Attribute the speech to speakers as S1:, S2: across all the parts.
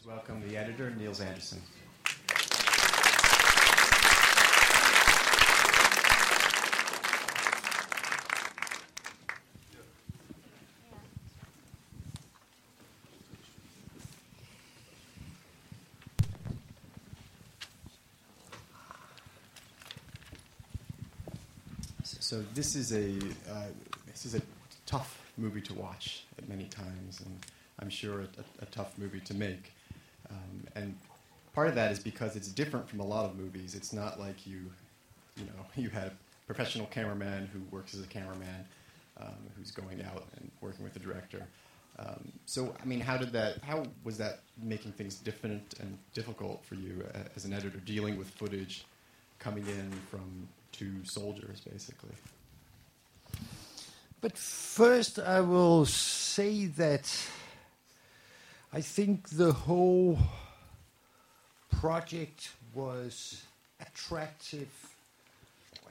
S1: Please welcome the editor, Niels Andersen. So this is a uh, this is a tough movie to watch at many times, and I'm sure a, a, a tough movie to make. And part of that is because it's different from a lot of movies. It's not like you, you know, you had a professional cameraman who works as a cameraman, um, who's going out and working with the director. Um, so, I mean, how did that? How was that making things different and difficult for you uh, as an editor, dealing with footage coming in from two soldiers, basically?
S2: But first, I will say that I think the whole project was attractive,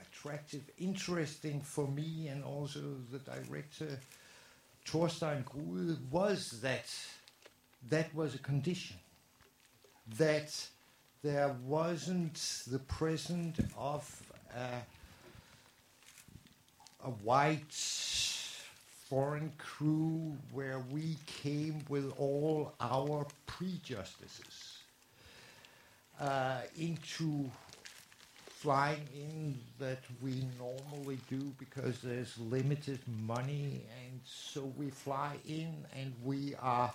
S2: attractive, interesting for me, and also the director Torstein Grude was that that was a condition that there wasn't the presence of a, a white foreign crew where we came with all our prejudices uh, into flying in that we normally do because there's limited money and so we fly in and we are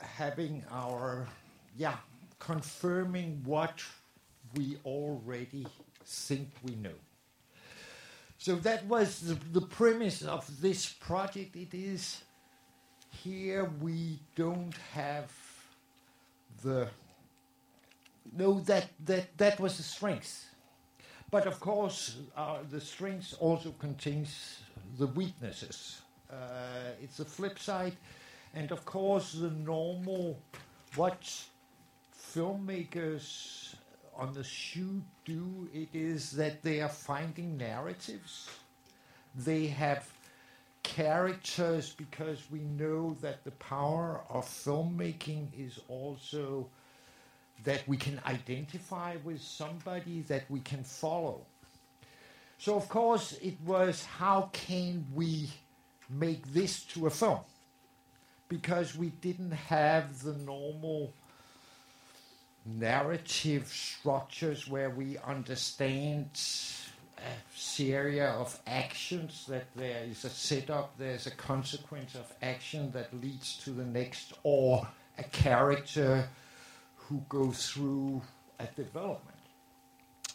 S2: having our yeah confirming what we already think we know. So that was the, the premise of this project. It is here we don't have the no, that, that, that was the strength. But of course, uh, the strength also contains the weaknesses. Uh, it's the flip side. And of course, the normal, what filmmakers on the shoot do, it is that they are finding narratives. They have characters because we know that the power of filmmaking is also that we can identify with somebody that we can follow. So, of course, it was how can we make this to a film? Because we didn't have the normal narrative structures where we understand a series of actions that there is a setup, there's a consequence of action that leads to the next, or a character who go through a development.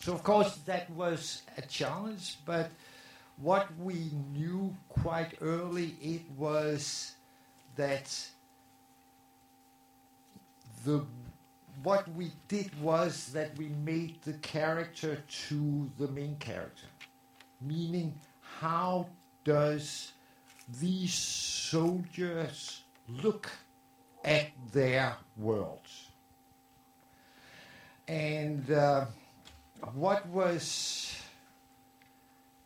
S2: So, of course, that was a challenge, but what we knew quite early it was that the what we did was that we made the character to the main character meaning how does these soldiers look at their worlds and uh, what was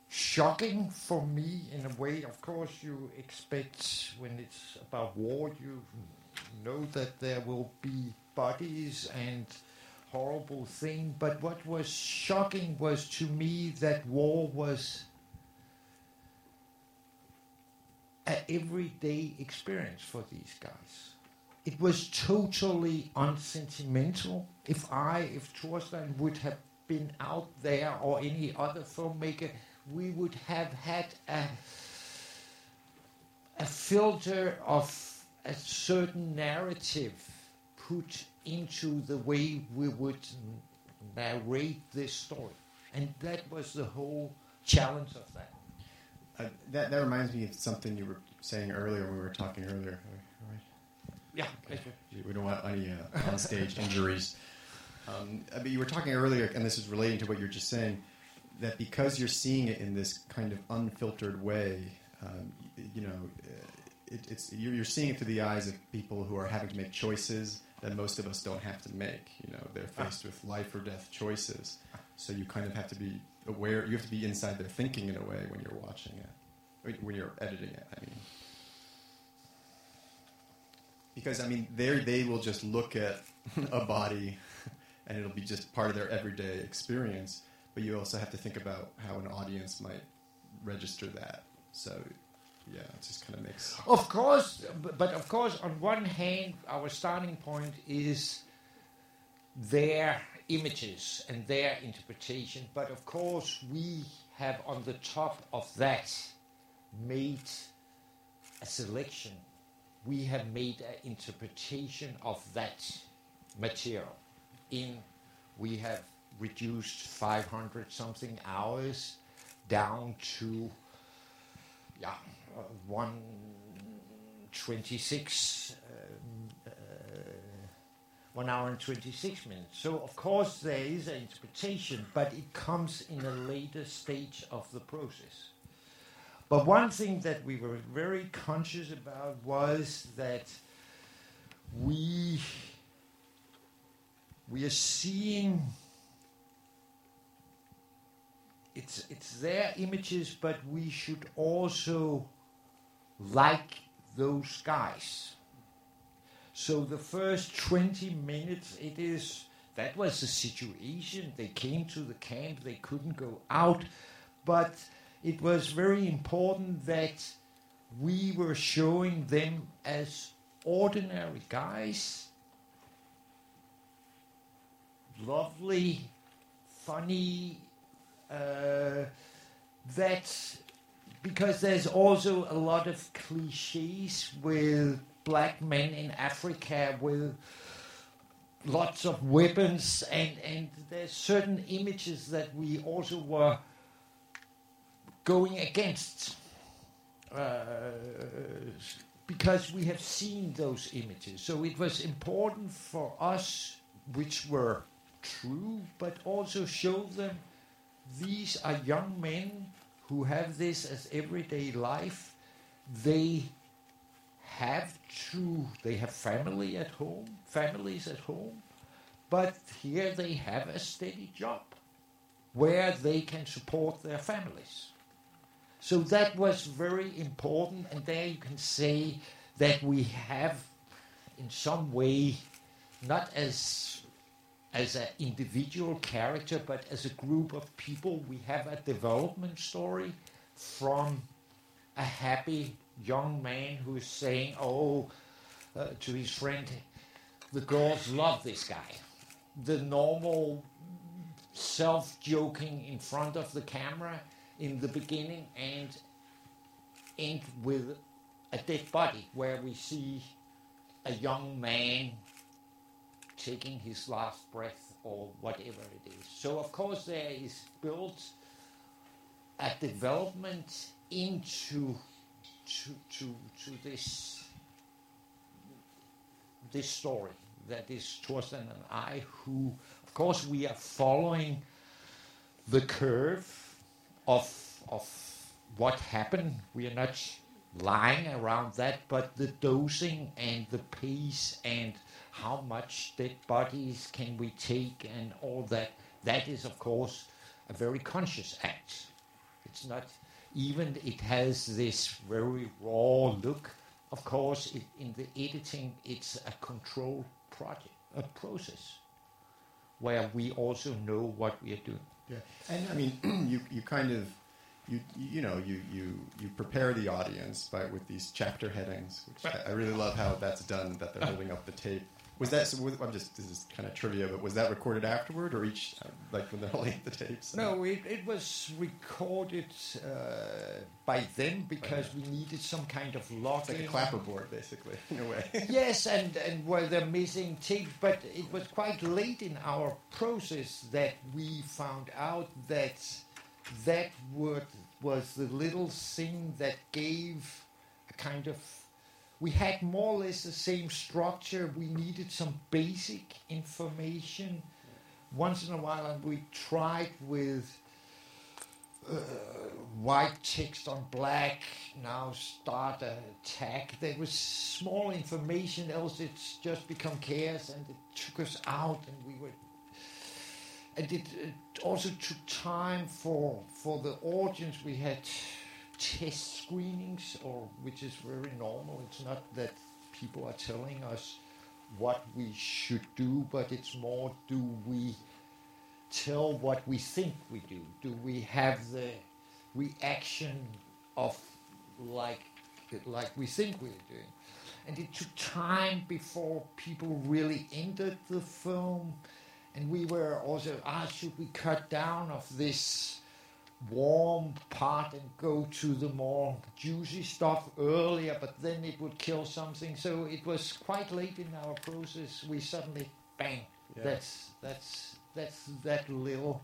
S2: shocking for me in a way, of course, you expect when it's about war, you know that there will be bodies and horrible thing. But what was shocking was to me that war was an everyday experience for these guys it was totally unsentimental. If I, if Torstein would have been out there or any other filmmaker, we would have had a, a filter of a certain narrative put into the way we would narrate this story. And that was the whole challenge of that.
S1: Uh, that, that reminds me of something you were saying earlier when we were talking earlier.
S2: Yeah,
S1: we don't want any uh, on-stage injuries. Um, but you were talking earlier, and this is relating to what you're just saying, that because you're seeing it in this kind of unfiltered way, um, you know, uh, it, it's you're, you're, seeing it through the eyes of people who are having to make choices that most of us don't have to make. You know, they're faced with life or death choices, so you kind of have to be aware. You have to be inside their thinking in a way when you're watching it, when you're editing it. I mean Because I mean, they they will just look at a body, and it'll be just part of their everyday experience. But you also have to think about how an audience might register that. So, yeah, it just kind of makes.
S2: Of course, but of course, on one hand, our starting point is their images and their interpretation. But of course, we have on the top of that made a selection. We have made an interpretation of that material. In we have reduced 500 something hours down to yeah, uh, 126 um, uh, one hour and 26 minutes. So, of course, there is an interpretation, but it comes in a later stage of the process. But one thing that we were very conscious about was that we we are seeing it's it's their images, but we should also like those guys. So the first 20 minutes, it is that was the situation. They came to the camp, they couldn't go out, but it was very important that we were showing them as ordinary guys, lovely, funny, uh, that because there's also a lot of cliches with black men in Africa with lots of weapons and and there's certain images that we also were going against uh, because we have seen those images so it was important for us which were true but also show them these are young men who have this as everyday life. They have to, they have family at home, families at home, but here they have a steady job where they can support their families. So that was very important, and there you can say that we have, in some way, not as as an individual character, but as a group of people, we have a development story from a happy young man who is saying, "Oh," uh, to his friend, "The girls love this guy." The normal self-joking in front of the camera in the beginning, and end with a dead body, where we see a young man taking his last breath or whatever it is. So, of course, there is built a development into to, to, to this this story that is Torstein and I, who, of course, we are following the curve of of what happened. We are not lying around that, but the dosing and the pace and how much dead bodies can we take and all that. That is, of course, a very conscious act. It's not even, it has this very raw look. Of course, it, in the editing, it's a controlled project, a process where we also know what we are doing.
S1: Yeah, and I mean, you you kind of you you know you you you prepare the audience by with these chapter headings, which I, I really love how that's done. That they're holding up the tape. Was that? So I'm just this is kind of trivia, but was that recorded afterward or each like when they're holding up the tapes?
S2: No, it, it was recorded uh, by them because we needed some kind of.
S1: It's like a clapperboard, basically, in a way.
S2: yes, and and where they're missing tape, but it was quite late in our process that we found out that that word was the little thing that gave a kind of we had more or less the same structure. We needed some basic information. Once in a while, and we tried with uh, white text on black. Now start a tag. There was small information, else it's just become chaos, and it took us out, and we were. And it, it also took time for for the audience. We had test screenings, or which is very normal. It's not that people are telling us what we should do, but it's more do we tell what we think we do? Do we have the reaction of like like we think we're doing? And it took time before people really entered the film, and we were also asked, should we cut down of this warm part and go to the more juicy stuff earlier, but then it would kill something. So it was quite late in our process. We suddenly bang.
S1: Yeah.
S2: That's that's that's that little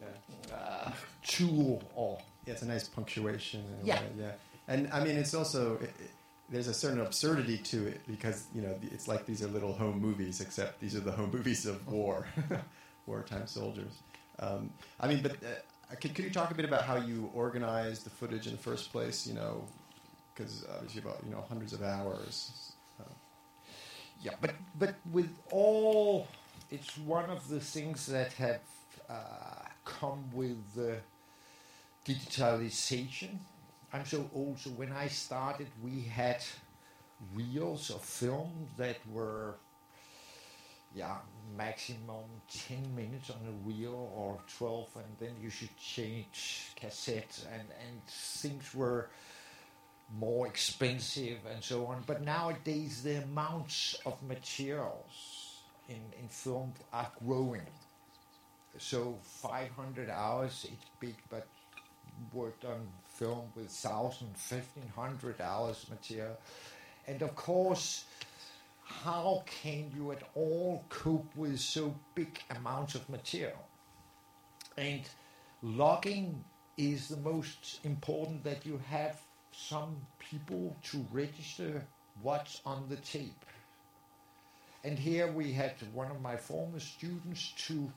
S1: Yeah.
S2: uh, tool or
S1: Yeah, it's a nice punctuation.
S2: Yeah.
S1: way, yeah. And I mean, it's also it, it, there's a certain absurdity to it because you know it's like these are little home movies, except these are the home movies of war, wartime soldiers. Um, I mean, but uh, could, could you talk a bit about how you organized the footage in the first place? You know, because obviously about you know hundreds of hours. Uh,
S2: Yeah, but but with all, it's one of the things that have uh, come with the digitalization. I'm so old, so when I started, we had reels of film that were, yeah, maximum 10 minutes on a reel or 12, and then you should change cassette, and, and things were more expensive and so on. But nowadays, the amounts of materials in, in film are growing. So 500 hours, it's big, but worked on film with 1,000, 1,500 hours material. And of course, how can you at all cope with so big amounts of material? And logging is the most important that you have some people to register what's on the tape. And here we had one of my former students to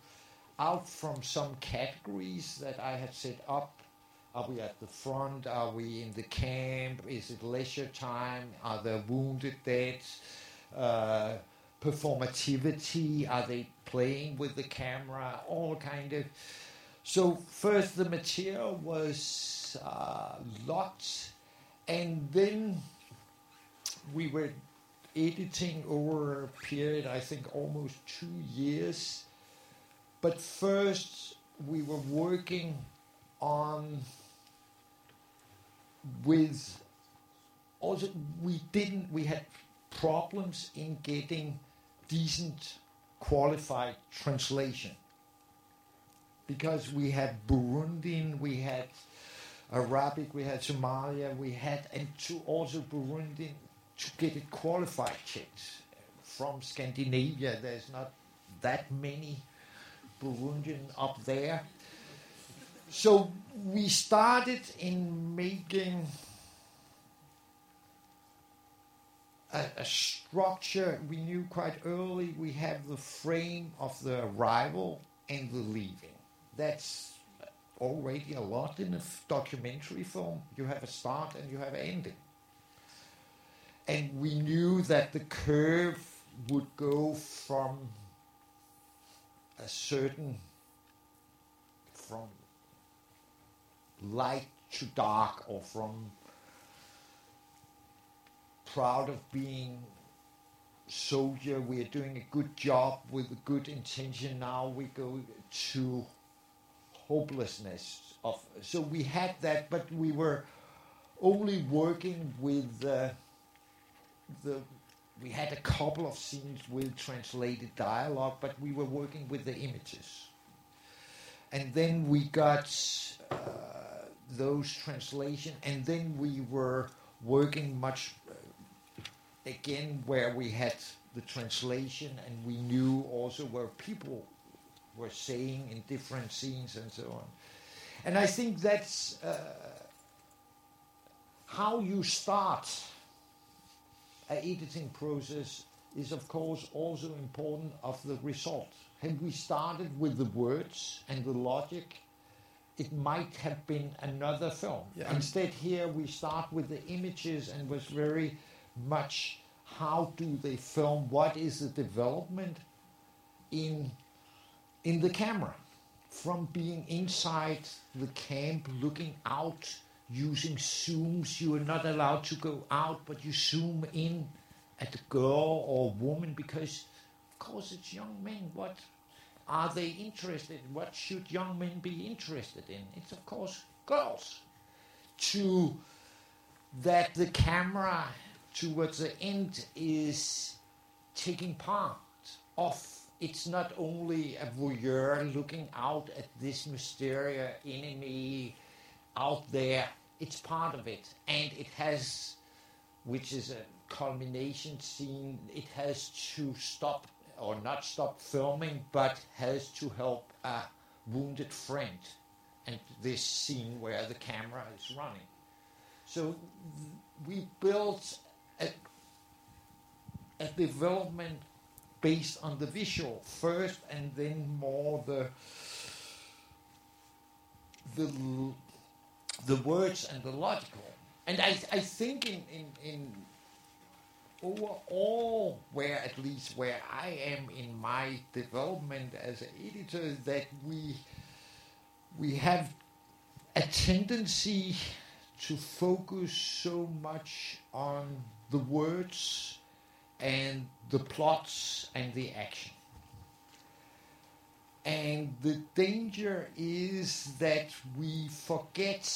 S2: out from some categories that I had set up. Are we at the front? Are we in the camp? Is it leisure time? Are there wounded dead? Uh, performativity? Are they playing with the camera? All kind of. So first the material was uh, locked, and then we were editing over a period, I think almost two years. But first, we were working on with also we didn't we had problems in getting decent qualified translation because we had Burundian, we had Arabic, we had Somalia, we had and to also Burundian to get it qualified checked from Scandinavia. There's not that many Burundian up there. So we started in making a, a structure. We knew quite early we have the frame of the arrival and the leaving. That's already a lot in a documentary film. You have a start and you have an ending. And we knew that the curve would go from a certain from light to dark or from proud of being soldier we're doing a good job with a good intention now we go to hopelessness of so we had that but we were only working with uh, the we had a couple of scenes with translated dialogue, but we were working with the images. And then we got uh, those translation, and then we were working much uh, again where we had the translation, and we knew also where people were saying in different scenes and so on. And I think that's uh, how you start a editing process is of course also important of the result. Had we started with the words and the logic, it might have been another film.
S1: Yeah.
S2: Instead, here we start with the images and was very much how do they film? What is the development in in the camera from being inside the camp, looking out using zooms. You are not allowed to go out, but you zoom in at a girl or woman because, of course, it's young men. What are they interested in? What should young men be interested in? It's, of course, girls. To that the camera towards the end is taking part of it's not only a voyeur looking out at this mysterious enemy out there, it's part of it. And it has, which is a culmination scene, it has to stop or not stop filming, but has to help a wounded friend. And this scene where the camera is running. So we built a, a development based on the visual first, and then more the the the words and the logical. And I I think in in, in overall where at least where I am in my development as an editor that we we have a tendency to focus so much on the words and the plots and the action. And the danger is that we forget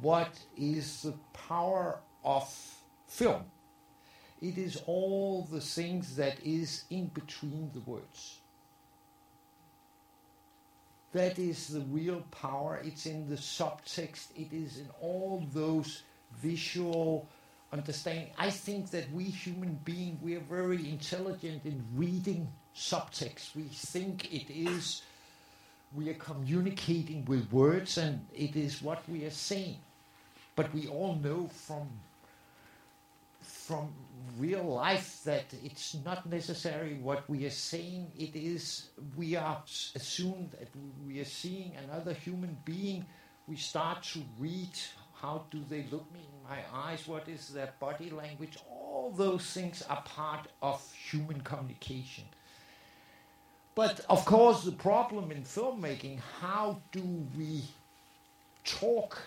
S2: what is the power of film. It is all the things that is in between the words. That is the real power. It's in the subtext. It is in all those visual understanding. I think that we human beings, we are very intelligent in reading subtext. We think it is, we are communicating with words and it is what we are saying. But we all know from from real life that it's not necessary what we are saying. It is we are assumed that we are seeing another human being. We start to read how do they look me in my eyes? What is their body language? All those things are part of human communication. But of course, the problem in filmmaking how do we talk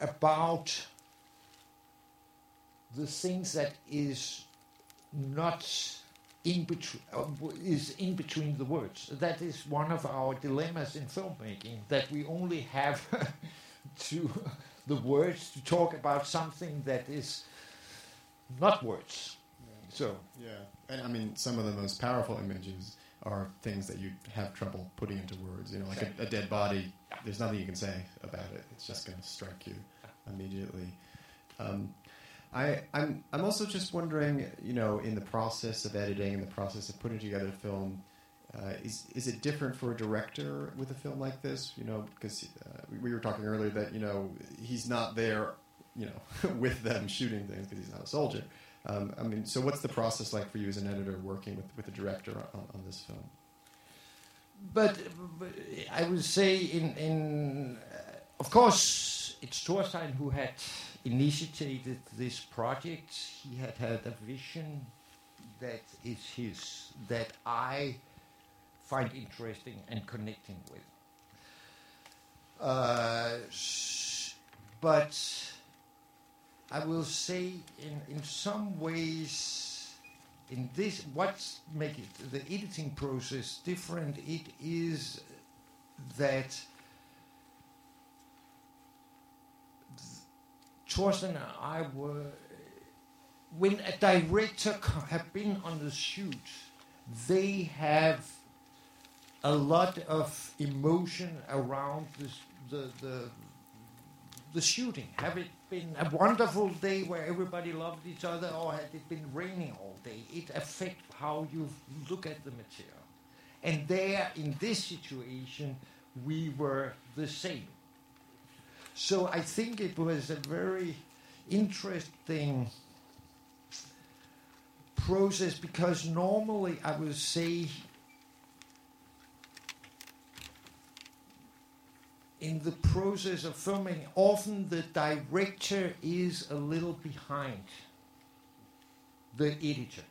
S2: about the things that is not in between uh, is in between the words. That is one of our dilemmas in filmmaking that we only have to the words to talk about something that is not words.
S1: Yeah.
S2: So
S1: yeah, and I mean some of the most powerful images are things that you have trouble putting into words. You know, like a, a dead body. There's nothing you can say about it. It's just going to strike you immediately. Um, I, I'm, I'm also just wondering, you know, in the process of editing, in the process of putting together a film, uh, is is it different for a director with a film like this? You know, because uh, we, we, were talking earlier that you know he's not there, you know, with them shooting things because he's not a soldier. Um, I mean, so what's the process like for you as an editor working with with a director on, on this film?
S2: But, but, I would say, in in uh, of course, it's Torstein who had initiated this project. He had had a vision that is his that I find interesting and connecting with. Uh, but I will say, in, in some ways, in this, what's making the editing process different, it is that Torstein and I were, when a director have been on the shoot, they have a lot of emotion around the, the, the shooting. Have it been a wonderful day where everybody loved each other, or had it been raining all day? It affects how you look at the material. And there, in this situation, we were the same. So I think it was a very interesting process because normally I would say in the process of filming, often the director is a little behind the editor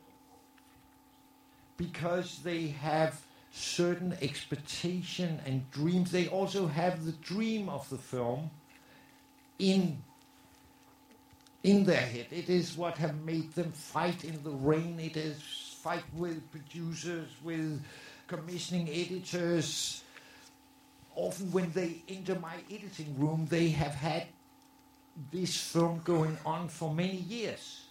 S2: because they have certain expectation and dreams. They also have the dream of the film, in in their head. It is what have made them fight in the rain. It is fight with producers, with commissioning editors. Often, when they enter my editing room, they have had this film going on for many years.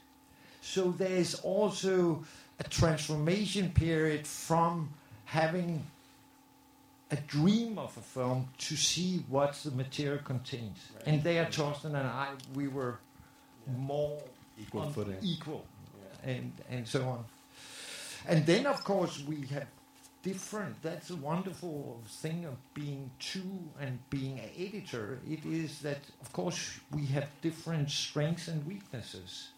S2: So there's also a transformation period from having a dream of a film to see what the material contains.
S1: Right.
S2: And there, Torstein and I, we were more
S1: Equal footing.
S2: equal, and and so on. And then, of course, we have different. That's a wonderful thing of being two and being an editor. It is that, of course, we have different strengths and weaknesses.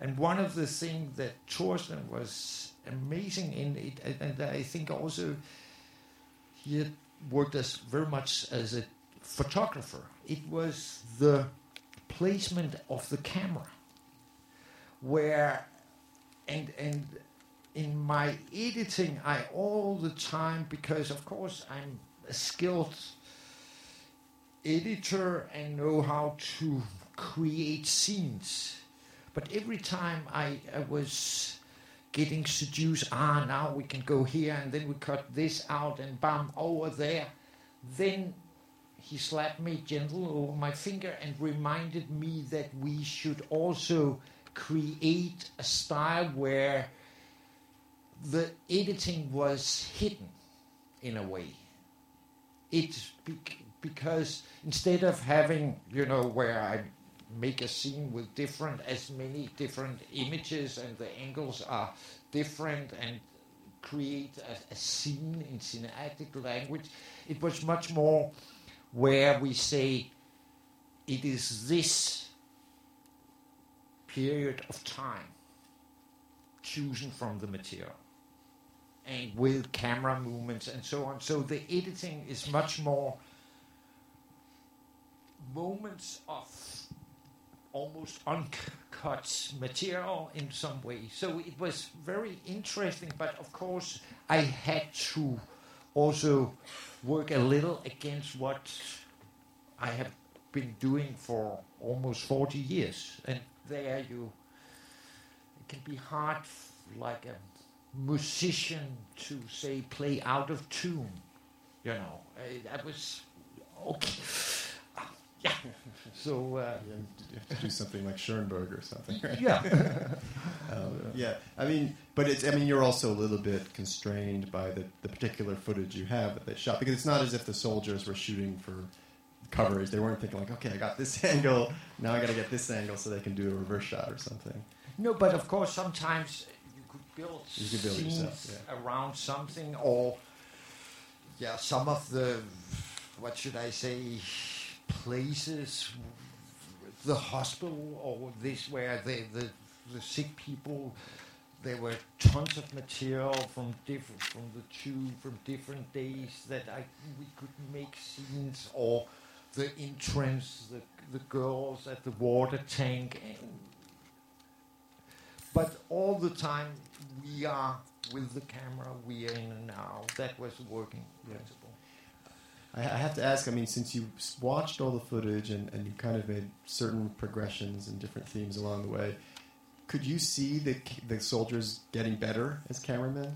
S2: And one of the things that Torstein was amazing in it, and- and I think also he had worked as very much as a photographer. It was the placement of the camera, where, and and in my editing, I all the time because of course I'm a skilled editor and know how to create scenes. But every time I, I was getting seduced, ah, now we can go here and then we cut this out and bam, over there. Then he slapped me gentle over my finger and reminded me that we should also create a style where the editing was hidden in a way. It's because instead of having, you know, where I make a scene with different, as many different images and the angles are different and create a, a scene in cinematic language, it was much more where we say it is this period of time chosen from the material and with camera movements and so on. So the editing is much more moments of almost uncut material in some way. So it was very interesting, but of course I had to also work a little against what I have been doing for almost 40 years. And there you, it can be hard, like a musician, to say play out of tune. You know, I was okay. Ah, Yeah. So uh,
S1: Yeah, you have to do something like Schoenberg or something, right?
S2: yeah,
S1: Um, yeah, I mean, but it's. I mean, you're also a little bit constrained by the, the particular footage you have that they shot because it's not as if the soldiers were shooting for coverage. They weren't thinking like, okay, I got this angle, now I got to get this angle so they can do a reverse shot or something.
S2: no, but of course sometimes you could build
S1: You could build
S2: scenes
S1: yourself,
S2: around something, or yeah, some of the what should I say places, the hospital or this where the the, the sick people. There were tons of material from different from the tube from different days that I we could make scenes or the entrance, the the girls at the water tank, and but all the time we are with the camera, we are in now. That was working. Principle.
S1: I, I have to ask. I mean, since you s- watched all the footage and, and you kind of made certain progressions and different themes along the way, could you see the the soldiers getting better as cameramen?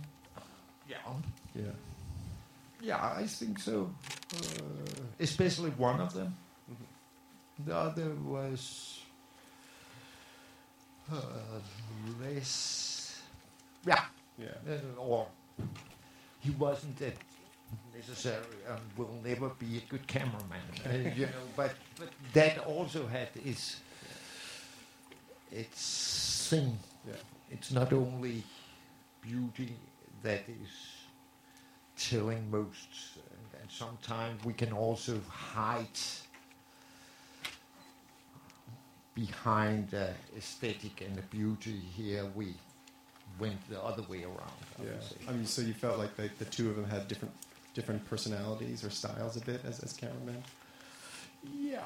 S2: Yeah,
S1: Yeah.
S2: yeah, I think so. Uh, especially one of them. The other was uh, less. Yeah,
S1: Yeah.
S2: uh, or he wasn't that necessary and will never be a good cameraman, uh, you know. But but that also had its its thing.
S1: Yeah.
S2: It's not only beauty that is telling most, and, and sometimes we can also hide behind the aesthetic and the beauty. Here we went the other way around. I
S1: Yeah. I mean, so you felt like the, the two of them had different different personalities or styles a bit as, as cameramen?
S2: Yeah.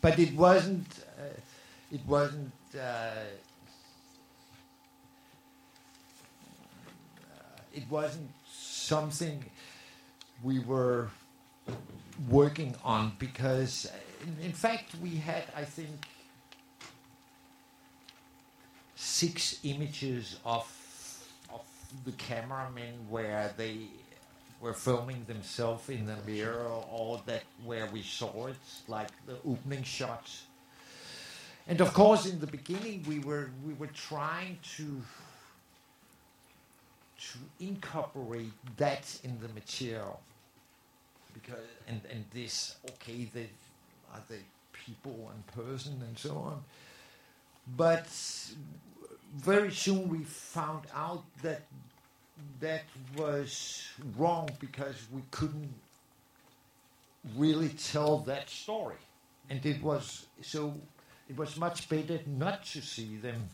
S2: But it wasn't. Uh, it wasn't. Uh, uh, it wasn't something we were working on because, in, in fact, we had, I think, six images of of the cameramen where they were filming themselves in the mirror or that where we saw it like the opening shots. And of course in the beginning we were we were trying to to incorporate that in the material. Because and and this okay they are they people and person and so on. But very soon we found out that that was wrong because we couldn't really tell that story and it was so it was much better not to see them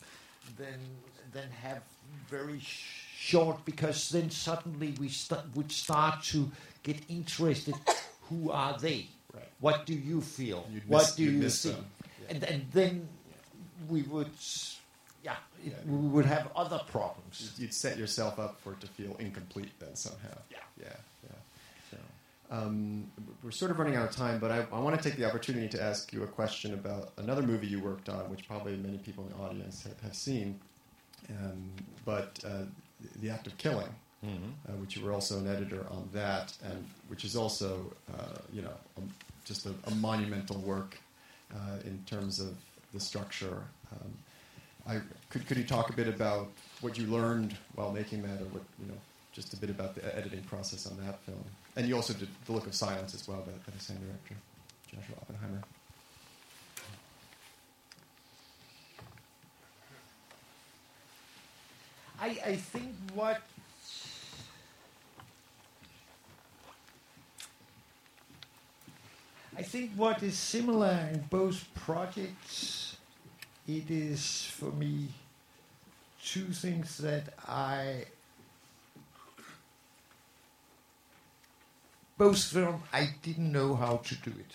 S2: than than have very sh- short because then suddenly we st- would start to get interested who are they
S1: Right.
S2: what do you feel
S1: You'd
S2: what
S1: miss-
S2: do you see.
S1: Yeah.
S2: and and then we would yeah, it,
S1: Yeah.
S2: we would have other problems
S1: You'd- You'd set yourself up for it to feel incomplete then somehow.
S2: Yeah.
S1: Yeah, yeah. So, um, we're sort of running out of time, but I, I want to take the opportunity to ask you a question about another movie you worked on, which probably many people in the audience have, have seen, um, but uh, The Act of Killing, uh, which you were also an editor on that, and which is also, uh, you know, um, just a, a monumental work uh, in terms of the structure. Um, I, could, could you talk a bit about what you learned while making that, or what you know, just a bit about the editing process on that film? And you also did The Look of Silence as well, by, by the same director, Joshua Oppenheimer.
S2: I, I think what I think what is similar in both projects, it is for me two things that I both film I didn't know how to do it.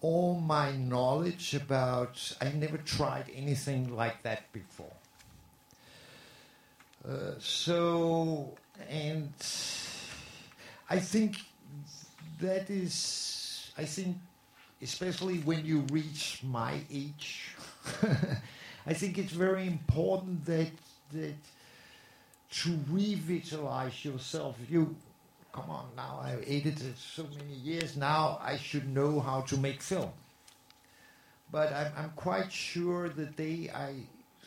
S2: All my knowledge about I never tried anything like that before. Uh, so, and I think that is, I think, especially when you reach my age, I think it's very important that that to revitalize yourself. You come on now. I've edited so many years now. I should know how to make film. But I'm, I'm quite sure the day I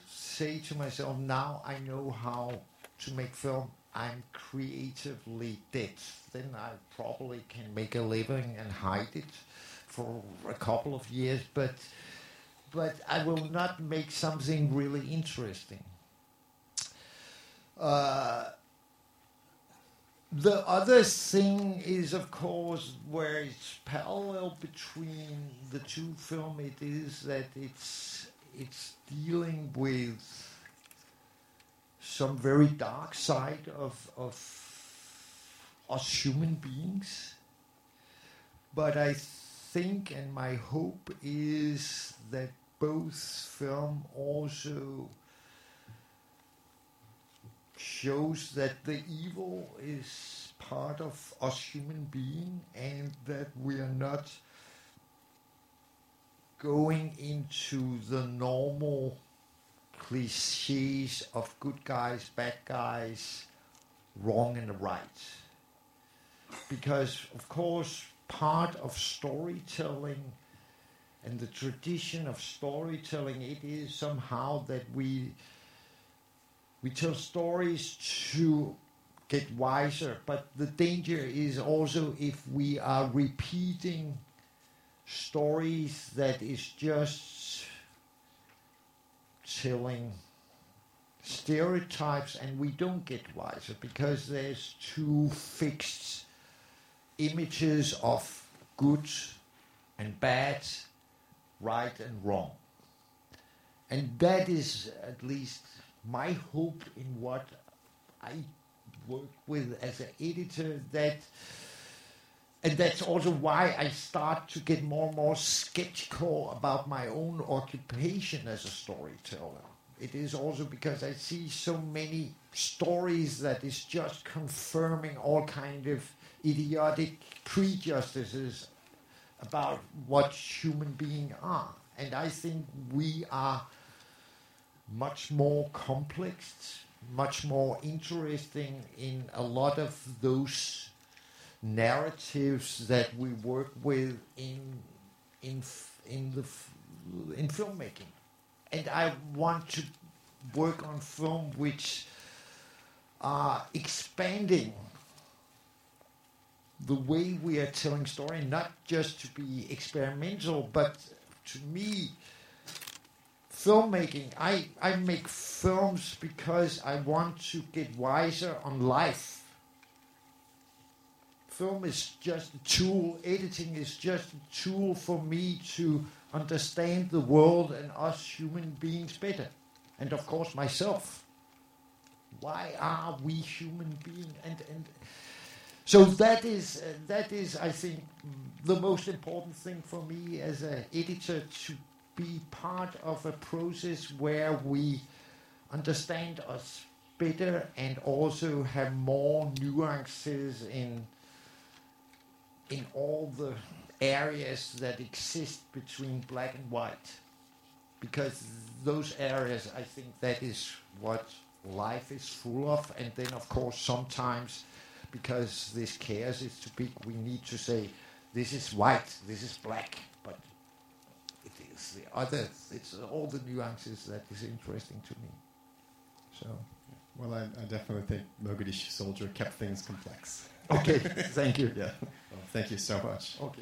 S2: say to myself, now I know how to make film, I'm creatively dead. Then I probably can make a living and hide it for a couple of years, but but I will not make something really interesting. Uh, the other thing is, of course, where it's parallel between the two film. It is that it's it's dealing with some very dark side of of us human beings. But I think, and my hope is that both film also shows that the evil is part of us human being and that we are not going into the normal cliches of good guys, bad guys, wrong and right. Because, of course, part of storytelling and the tradition of storytelling, it is somehow that we we tell stories to get wiser, but the danger is also if we are repeating stories that is just telling stereotypes and we don't get wiser because there's two fixed images of good and bad, right and wrong. And that is at least my hope in what I work with as an editor that and that's also why I start to get more and more skeptical about my own occupation as a storyteller. It is also because I see so many stories that is just confirming all kind of idiotic prejudices about what human beings are. And I think we are much more complex, much more interesting in a lot of those narratives that we work with in in in the in filmmaking. And I want to work on film which are expanding the way we are telling story, not just to be experimental, but to me, filmmaking, I, I make films because I want to get wiser on life. Film is just a tool, editing is just a tool for me to understand the world and us human beings better. And of course, myself. Why are we human beings? And, and so that is, uh, that is, I think, the most important thing for me as an editor to be part of a process where we understand us better and also have more nuances in in all the areas that exist between black and white. Because those areas I think that is what life is full of. And then of course sometimes because this chaos is too big we need to say this is white this is black. But it is the other it's all the nuances that is interesting to me. So
S1: Well, I, I definitely think Mogadishu Soldier kept things complex.
S2: Okay, thank you.
S1: Yeah. Well, thank you so much.
S2: Okay.